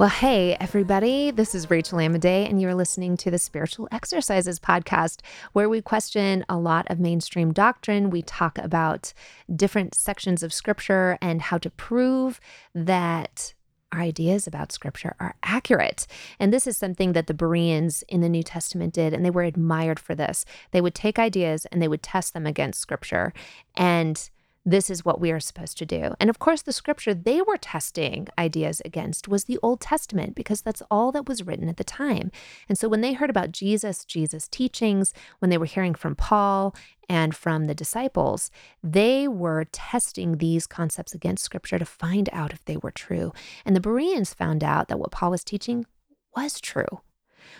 Well, hey, everybody, this is Rachel Amodei, and you're listening to the Spiritual Exercises podcast, where we question a lot of mainstream doctrine. We talk about different sections of scripture and how to prove that our ideas about scripture are accurate. And this is something that the Bereans in the New Testament did, and they were admired for this. They would take ideas and they would test them against scripture. And this is what we are supposed to do. And of course, the scripture they were testing ideas against was the Old Testament because that's all that was written at the time. And so when they heard about Jesus, Jesus' teachings, when they were hearing from Paul and from the disciples, they were testing these concepts against scripture to find out if they were true. And the Bereans found out that what Paul was teaching was true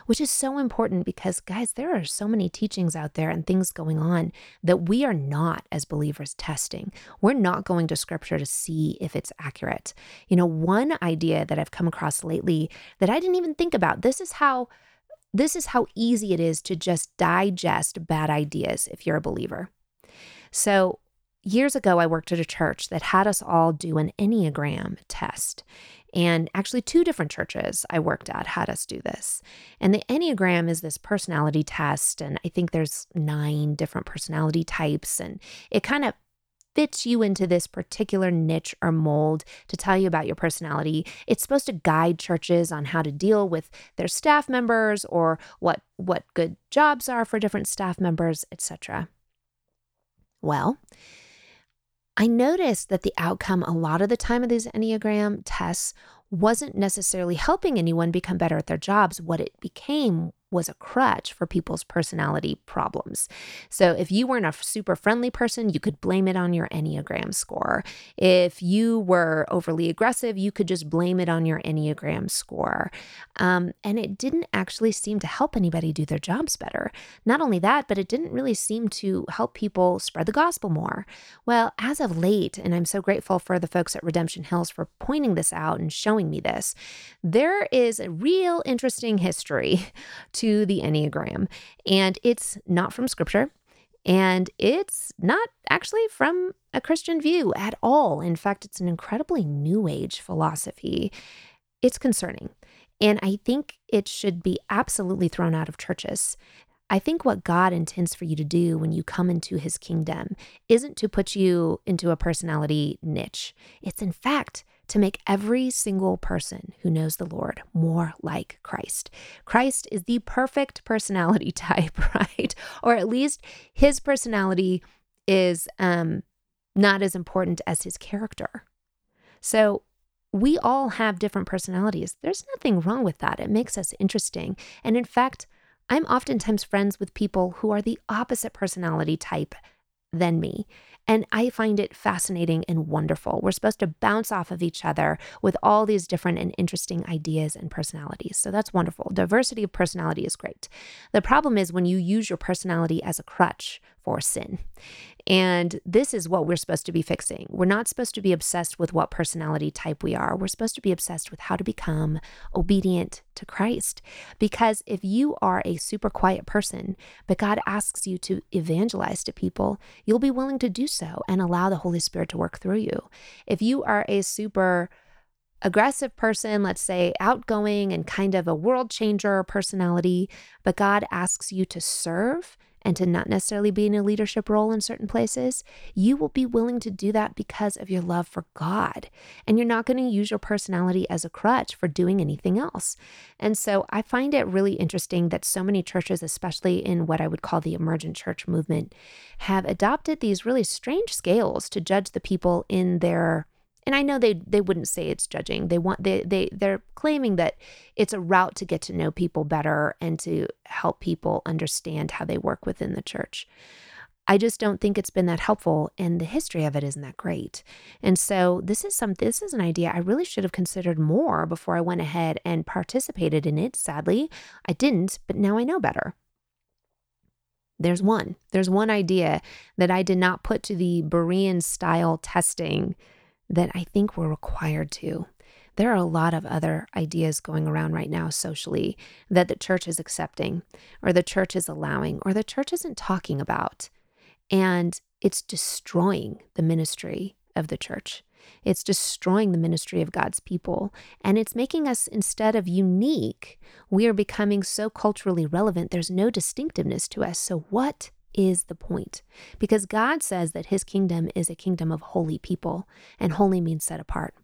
which is so important because, guys, there are so many teachings out there and things going on that we are not, as believers, testing. We're not going to scripture to see if it's accurate. You know, one idea that I've come across lately that I didn't even think about this is how. This is how easy it is to just digest bad ideas if you're a believer. So, years ago, I worked at a church that had us all do an Enneagram test. And actually, two different churches I worked at had us do this. And the Enneagram is this personality test. And I think there's nine different personality types. And it kind of fits you into this particular niche or mold to tell you about your personality. It's supposed to guide churches on how to deal with their staff members or what what good jobs are for different staff members, etc. Well, I noticed that the outcome a lot of the time of these Enneagram tests wasn't necessarily helping anyone become better at their jobs. What it became was a crutch for people's personality problems. So if you weren't a super friendly person, you could blame it on your Enneagram score. If you were overly aggressive, you could just blame it on your Enneagram score. Um, and it didn't actually seem to help anybody do their jobs better. Not only that, but it didn't really seem to help people spread the gospel more. Well, as of late, and I'm so grateful for the folks at Redemption Hills for pointing this out and showing me this, there is a real interesting history to the Enneagram. And it's not from scripture. And it's not actually from a Christian view at all. In fact, it's an incredibly new age philosophy. It's concerning. And I think it should be absolutely thrown out of churches. I think what God intends for you to do when you come into his kingdom isn't to put you into a personality niche. It's in fact to make every single person who knows the Lord more like Christ. Christ is the perfect personality type, right? Or at least his personality is um, not as important as his character. So we all have different personalities. There's nothing wrong with that. It makes us interesting. And in fact, I'm oftentimes friends with people who are the opposite personality type than me. And I find it fascinating and wonderful. We're supposed to bounce off of each other with all these different and interesting ideas and personalities. So that's wonderful. Diversity of personality is great. The problem is when you use your personality as a crutch for sin. And this is what we're supposed to be fixing. We're not supposed to be obsessed with what personality type we are. We're supposed to be obsessed with how to become obedient to Christ. Because if you are a super quiet person, but God asks you to evangelize to people, you'll be willing to do so and allow the Holy Spirit to work through you. If you are a super aggressive person, let's say outgoing and kind of a world changer personality, but God asks you to serve and to not necessarily be in a leadership role in certain places, you will be willing to do that because of your love for God. And you're not going to use your personality as a crutch for doing anything else. And so I find it really interesting that so many churches, especially in what I would call the emergent church movement, have adopted these really strange scales to judge the people in their and I know they they wouldn't say it's judging. They want they they they're claiming that it's a route to get to know people better and to help people understand how they work within the church. I just don't think it's been that helpful and the history of it isn't that great. And so this is some this is an idea I really should have considered more before I went ahead and participated in it. Sadly, I didn't, but now I know better. There's one. There's one idea that I did not put to the Berean style testing that I think we're required to. There are a lot of other ideas going around right now socially that the church is accepting, or the church is allowing, or the church isn't talking about. And it's destroying the ministry of the church. It's destroying the ministry of God's people. And it's making us, instead of unique, we are becoming so culturally relevant, there's no distinctiveness to us. So, what is the point? Because God says that his kingdom is a kingdom of holy people, and holy means set apart.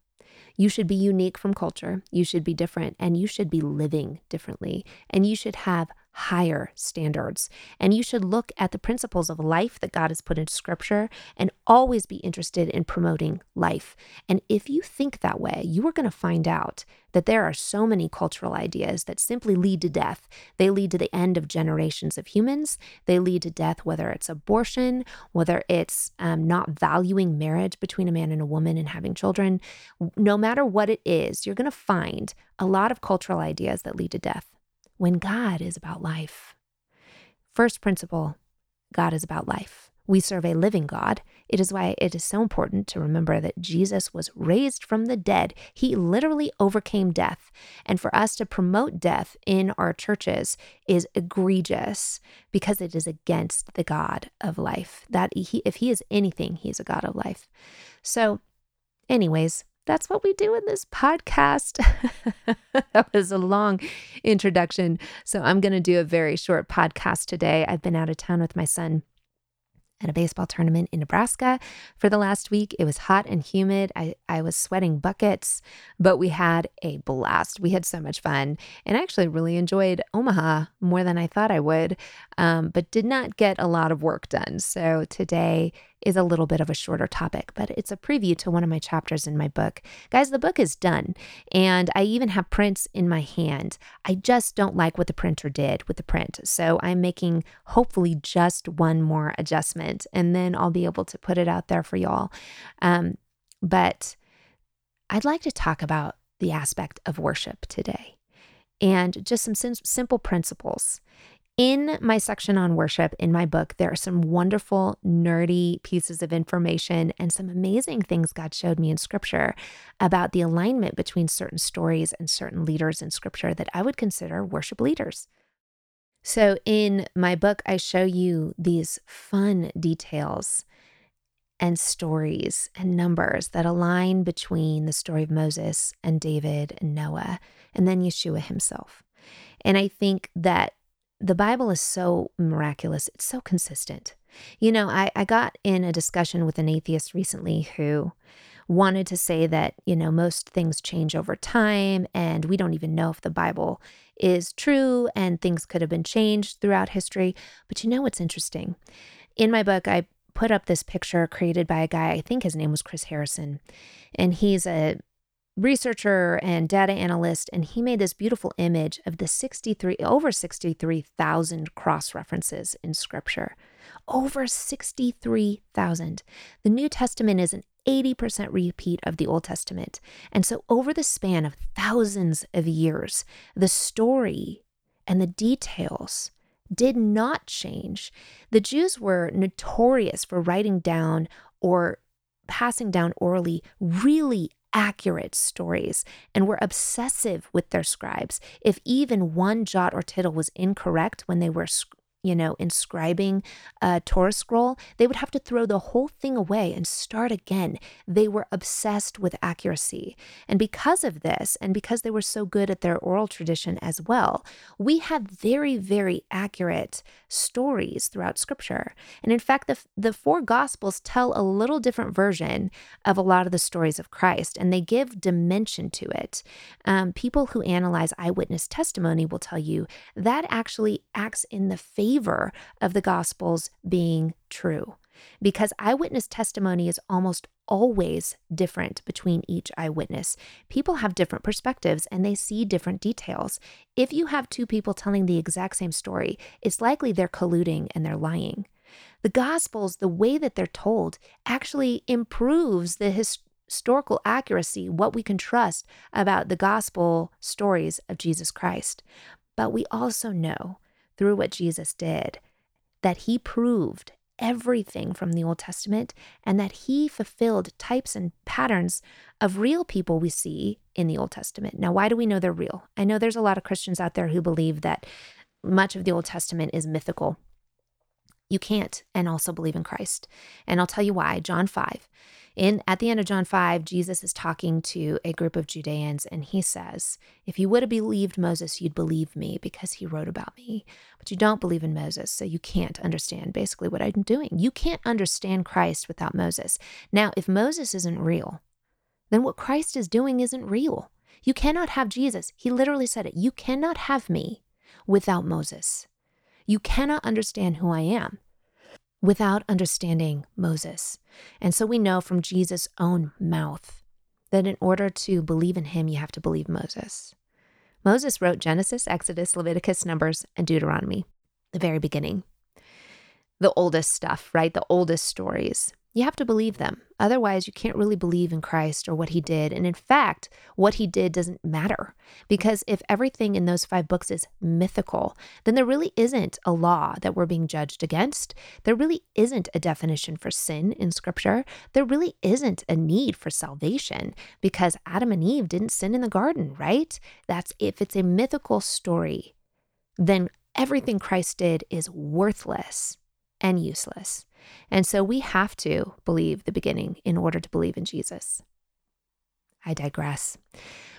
You should be unique from culture. You should be different and you should be living differently. And you should have higher standards. And you should look at the principles of life that God has put into scripture and always be interested in promoting life. And if you think that way, you are going to find out that there are so many cultural ideas that simply lead to death. They lead to the end of generations of humans. They lead to death, whether it's abortion, whether it's um, not valuing marriage between a man and a woman and having children. No matter what it is, you're going to find a lot of cultural ideas that lead to death when God is about life. First principle God is about life. We serve a living God. It is why it is so important to remember that Jesus was raised from the dead. He literally overcame death. And for us to promote death in our churches is egregious because it is against the God of life. That he, if he is anything, he's a God of life. So, anyways, that's what we do in this podcast. that was a long introduction. So I'm going to do a very short podcast today. I've been out of town with my son at a baseball tournament in Nebraska for the last week. It was hot and humid. I, I was sweating buckets, but we had a blast. We had so much fun. And I actually really enjoyed Omaha more than I thought I would, um, but did not get a lot of work done. So today is a little bit of a shorter topic, but it's a preview to one of my chapters in my book. Guys, the book is done, and I even have prints in my hand. I just don't like what the printer did with the print. So I'm making hopefully just one more adjustment, and then I'll be able to put it out there for y'all. Um, but I'd like to talk about the aspect of worship today and just some sim- simple principles. In my section on worship in my book, there are some wonderful, nerdy pieces of information and some amazing things God showed me in scripture about the alignment between certain stories and certain leaders in scripture that I would consider worship leaders. So, in my book, I show you these fun details and stories and numbers that align between the story of Moses and David and Noah, and then Yeshua himself. And I think that the Bible is so miraculous, it's so consistent. You know, I, I got in a discussion with an atheist recently who wanted to say that, you know, most things change over time and we don't even know if the Bible is true and things could have been changed throughout history. But you know what's interesting? In my book, I put up this picture created by a guy, I think his name was Chris Harrison, and he's a researcher and data analyst, and he made this beautiful image of the 63, over 63,000 cross references in scripture. Over 63,000. The New Testament is an 80% repeat of the Old Testament. And so, over the span of thousands of years, the story and the details did not change. The Jews were notorious for writing down or passing down orally really accurate stories and were obsessive with their scribes. If even one jot or tittle was incorrect when they were you know, inscribing a Torah scroll, they would have to throw the whole thing away and start again. They were obsessed with accuracy. And because of this, and because they were so good at their oral tradition as well, we have very, very accurate stories throughout Scripture. And in fact, the, the four Gospels tell a little different version of a lot of the stories of Christ, and they give dimension to it. Um, people who analyze eyewitness testimony will tell you that actually acts in the favor favor of the Gospels being true because eyewitness testimony is almost always different between each eyewitness. People have different perspectives and they see different details. If you have two people telling the exact same story, it's likely they're colluding and they're lying. The Gospels, the way that they're told, actually improves the his- historical accuracy, what we can trust about the Gospel stories of Jesus Christ. But we also know through what Jesus did, that he proved everything from the Old Testament and that he fulfilled types and patterns of real people we see in the Old Testament. Now, why do we know they're real? I know there's a lot of Christians out there who believe that much of the Old Testament is mythical. You can't and also believe in Christ. And I'll tell you why. John 5. In at the end of John 5, Jesus is talking to a group of Judeans and he says, "If you would have believed Moses, you'd believe me because he wrote about me. But you don't believe in Moses, so you can't understand basically what I'm doing. You can't understand Christ without Moses. Now, if Moses isn't real, then what Christ is doing isn't real. You cannot have Jesus. He literally said it. You cannot have me without Moses. You cannot understand who I am without understanding Moses. And so we know from Jesus' own mouth that in order to believe in him, you have to believe Moses. Moses wrote Genesis, Exodus, Leviticus, Numbers, and Deuteronomy, the very beginning. The oldest stuff, right? The oldest stories. You have to believe them. Otherwise, you can't really believe in Christ or what he did. And in fact, what he did doesn't matter. Because if everything in those five books is mythical, then there really isn't a law that we're being judged against. There really isn't a definition for sin in scripture. There really isn't a need for salvation because Adam and Eve didn't sin in the garden, right? That's if it's a mythical story, then everything Christ did is worthless and useless. And so we have to believe the beginning in order to believe in Jesus. I digress.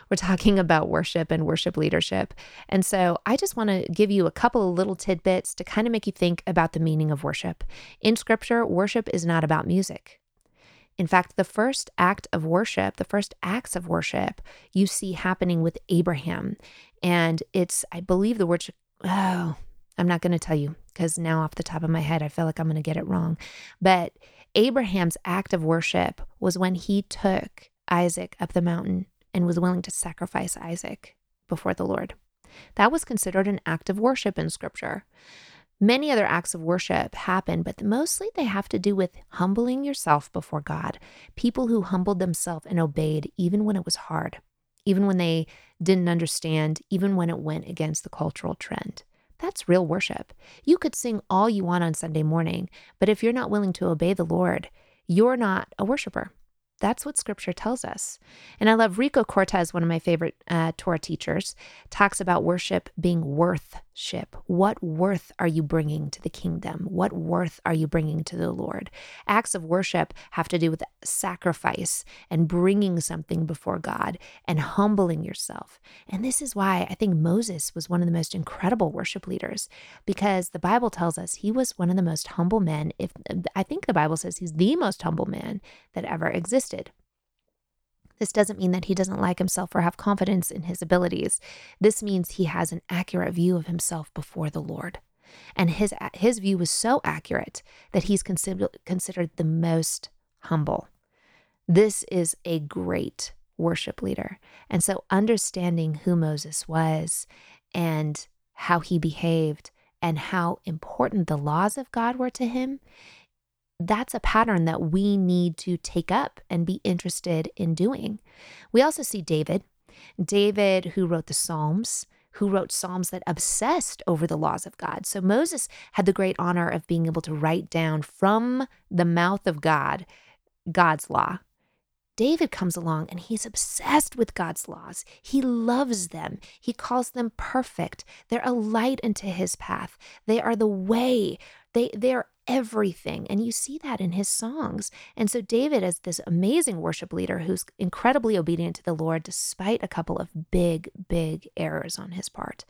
We're talking about worship and worship leadership. And so I just want to give you a couple of little tidbits to kind of make you think about the meaning of worship. In scripture, worship is not about music. In fact, the first act of worship, the first acts of worship, you see happening with Abraham. And it's, I believe the word, oh, I'm not going to tell you because now off the top of my head, I feel like I'm going to get it wrong. But Abraham's act of worship was when he took Isaac up the mountain and was willing to sacrifice Isaac before the Lord. That was considered an act of worship in scripture. Many other acts of worship happen, but mostly they have to do with humbling yourself before God. People who humbled themselves and obeyed even when it was hard, even when they didn't understand, even when it went against the cultural trend. That's real worship. You could sing all you want on Sunday morning, but if you're not willing to obey the Lord, you're not a worshiper. That's what scripture tells us. And I love Rico Cortes, one of my favorite uh, Torah teachers, talks about worship being worthship. What worth are you bringing to the kingdom? What worth are you bringing to the Lord? Acts of worship have to do with sacrifice and bringing something before God and humbling yourself. And this is why I think Moses was one of the most incredible worship leaders because the Bible tells us he was one of the most humble men. If I think the Bible says he's the most humble man that ever existed. This doesn't mean that he doesn't like himself or have confidence in his abilities. This means he has an accurate view of himself before the Lord. And his, his view was so accurate that he's considered, considered the most humble. This is a great worship leader. And so, understanding who Moses was and how he behaved and how important the laws of God were to him that's a pattern that we need to take up and be interested in doing. We also see David, David who wrote the Psalms, who wrote Psalms that obsessed over the laws of God. So Moses had the great honor of being able to write down from the mouth of God God's law. David comes along and he's obsessed with God's laws. He loves them. He calls them perfect. They're a light into his path. They are the way. They they're everything. And you see that in his songs. And so David is this amazing worship leader who's incredibly obedient to the Lord despite a couple of big, big errors on his part.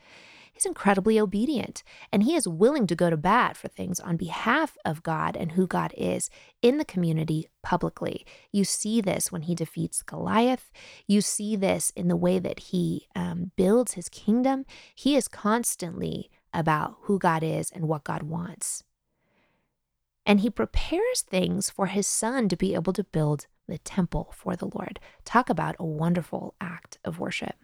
He's incredibly obedient and he is willing to go to bat for things on behalf of God and who God is in the community publicly. You see this when he defeats Goliath. You see this in the way that he um, builds his kingdom. He is constantly about who God is and what God wants and he prepares things for his son to be able to build the temple for the Lord. Talk about a wonderful act of worship.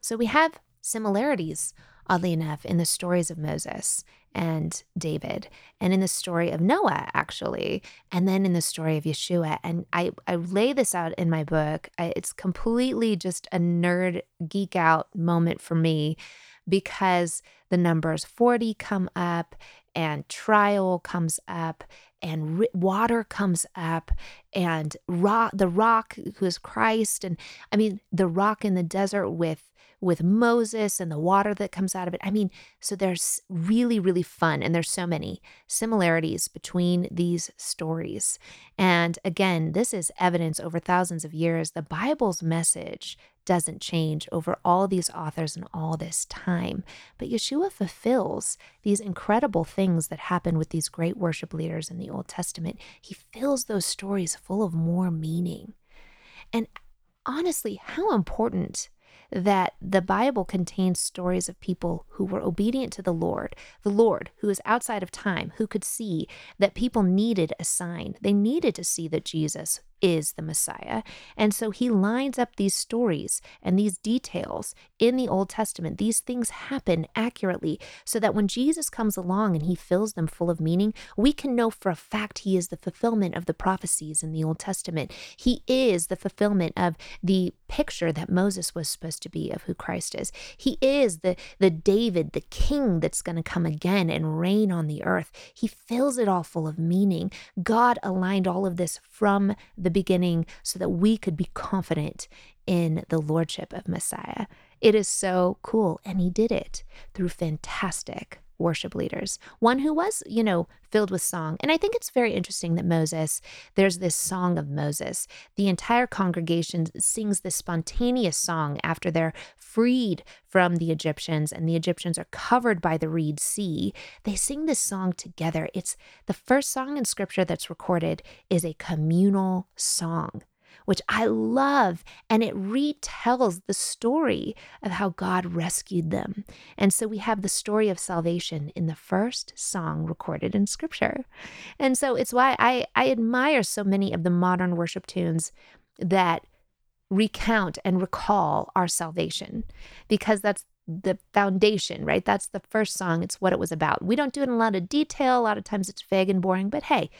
So we have similarities, oddly enough, in the stories of Moses and David, and in the story of Noah, actually, and then in the story of Yeshua. And I, I lay this out in my book. I, it's completely just a nerd geek out moment for me because the numbers 40 come up and trial comes up and ri- water comes up and the rock who is Christ and I mean the rock in the desert with with Moses and the water that comes out of it. I mean, so there's really, really fun. And there's so many similarities between these stories. And again, this is evidence over thousands of years. The Bible's message doesn't change over all these authors and all this time. But Yeshua fulfills these incredible things that happen with these great worship leaders in the Old Testament. He fills those stories full of more meaning. And honestly, how important that the Bible contains stories of people who were obedient to the Lord, the Lord who is outside of time, who could see that people needed a sign. They needed to see that Jesus is the Messiah. And so he lines up these stories and these details in the Old Testament. These things happen accurately so that when Jesus comes along and he fills them full of meaning, we can know for a fact he is the fulfillment of the prophecies in the Old Testament. He is the fulfillment of the picture that Moses was supposed to be of who Christ is. He is the, the David, the king that's going to come again and reign on the earth. He fills it all full of meaning. God aligned all of this from the beginning so that we could be confident in the lordship of Messiah. It is so cool. And he did it through fantastic worship leaders, one who was, you know, filled with song. And I think it's very interesting that Moses, there's this song of Moses. The entire congregation sings this spontaneous song after they're freed from the Egyptians and the Egyptians are covered by the Reed Sea. They sing this song together. It's the first song in scripture that's recorded is a communal song which I love. And it retells the story of how God rescued them. And so we have the story of salvation in the first song recorded in scripture. And so it's why I, I admire so many of the modern worship tunes that recount and recall our salvation because that's the foundation, right? That's the first song. It's what it was about. We don't do it in a lot of detail. A lot of times it's vague and boring, but hey,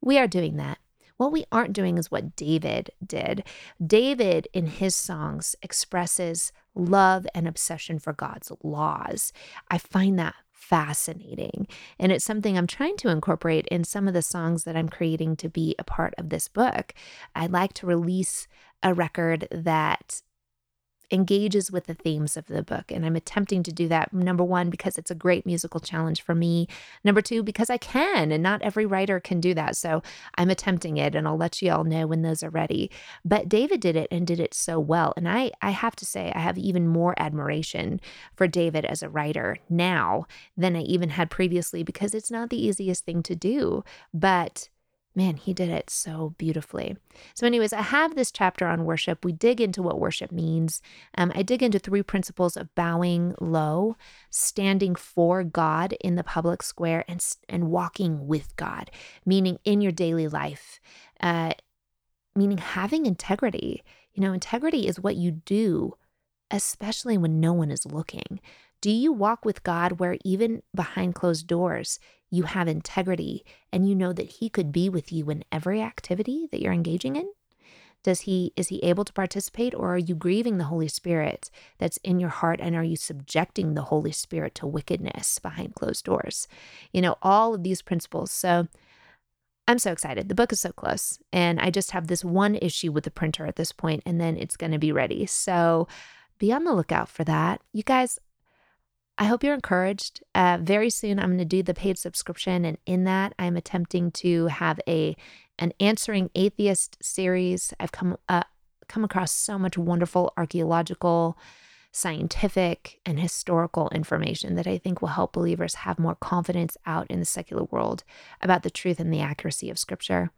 we are doing that. What we aren't doing is what David did. David, in his songs, expresses love and obsession for God's laws. I find that fascinating. And it's something I'm trying to incorporate in some of the songs that I'm creating to be a part of this book. I'd like to release a record that engages with the themes of the book. And I'm attempting to do that, number one, because it's a great musical challenge for me. Number two, because I can, and not every writer can do that. So I'm attempting it, and I'll let you all know when those are ready. But David did it and did it so well. And I, I have to say, I have even more admiration for David as a writer now than I even had previously because it's not the easiest thing to do. But man, he did it so beautifully. So, anyways, I have this chapter on worship. We dig into what worship means. Um, I dig into three principles of bowing low, standing for God in the public square, and and walking with God, meaning in your daily life, uh, meaning having integrity. You know, integrity is what you do, especially when no one is looking. Do you walk with God where even behind closed doors, you have integrity and you know that he could be with you in every activity that you're engaging in? Does he is he able to participate or are you grieving the Holy Spirit that's in your heart and are you subjecting the Holy Spirit to wickedness behind closed doors? You know, all of these principles. So I'm so excited. The book is so close and I just have this one issue with the printer at this point and then it's going to be ready. So be on the lookout for that. You guys, I hope you're encouraged. Uh, very soon, I'm going to do the paid subscription, and in that, I'm attempting to have a an answering atheist series. I've come uh, come across so much wonderful archaeological, scientific, and historical information that I think will help believers have more confidence out in the secular world about the truth and the accuracy of Scripture.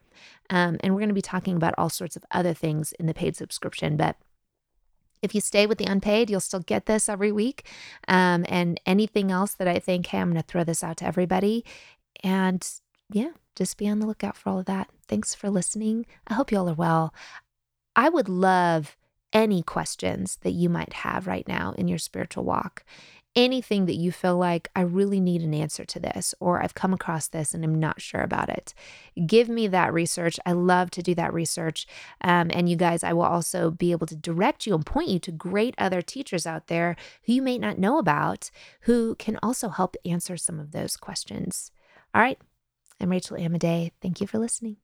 Um, and we're going to be talking about all sorts of other things in the paid subscription, but if you stay with the unpaid, you'll still get this every week. Um, and anything else that I think, hey, I'm going to throw this out to everybody. And yeah, just be on the lookout for all of that. Thanks for listening. I hope you all are well. I would love any questions that you might have right now in your spiritual walk anything that you feel like I really need an answer to this, or I've come across this and I'm not sure about it, give me that research. I love to do that research. Um, and you guys, I will also be able to direct you and point you to great other teachers out there who you may not know about who can also help answer some of those questions. All right. I'm Rachel Amodei. Thank you for listening.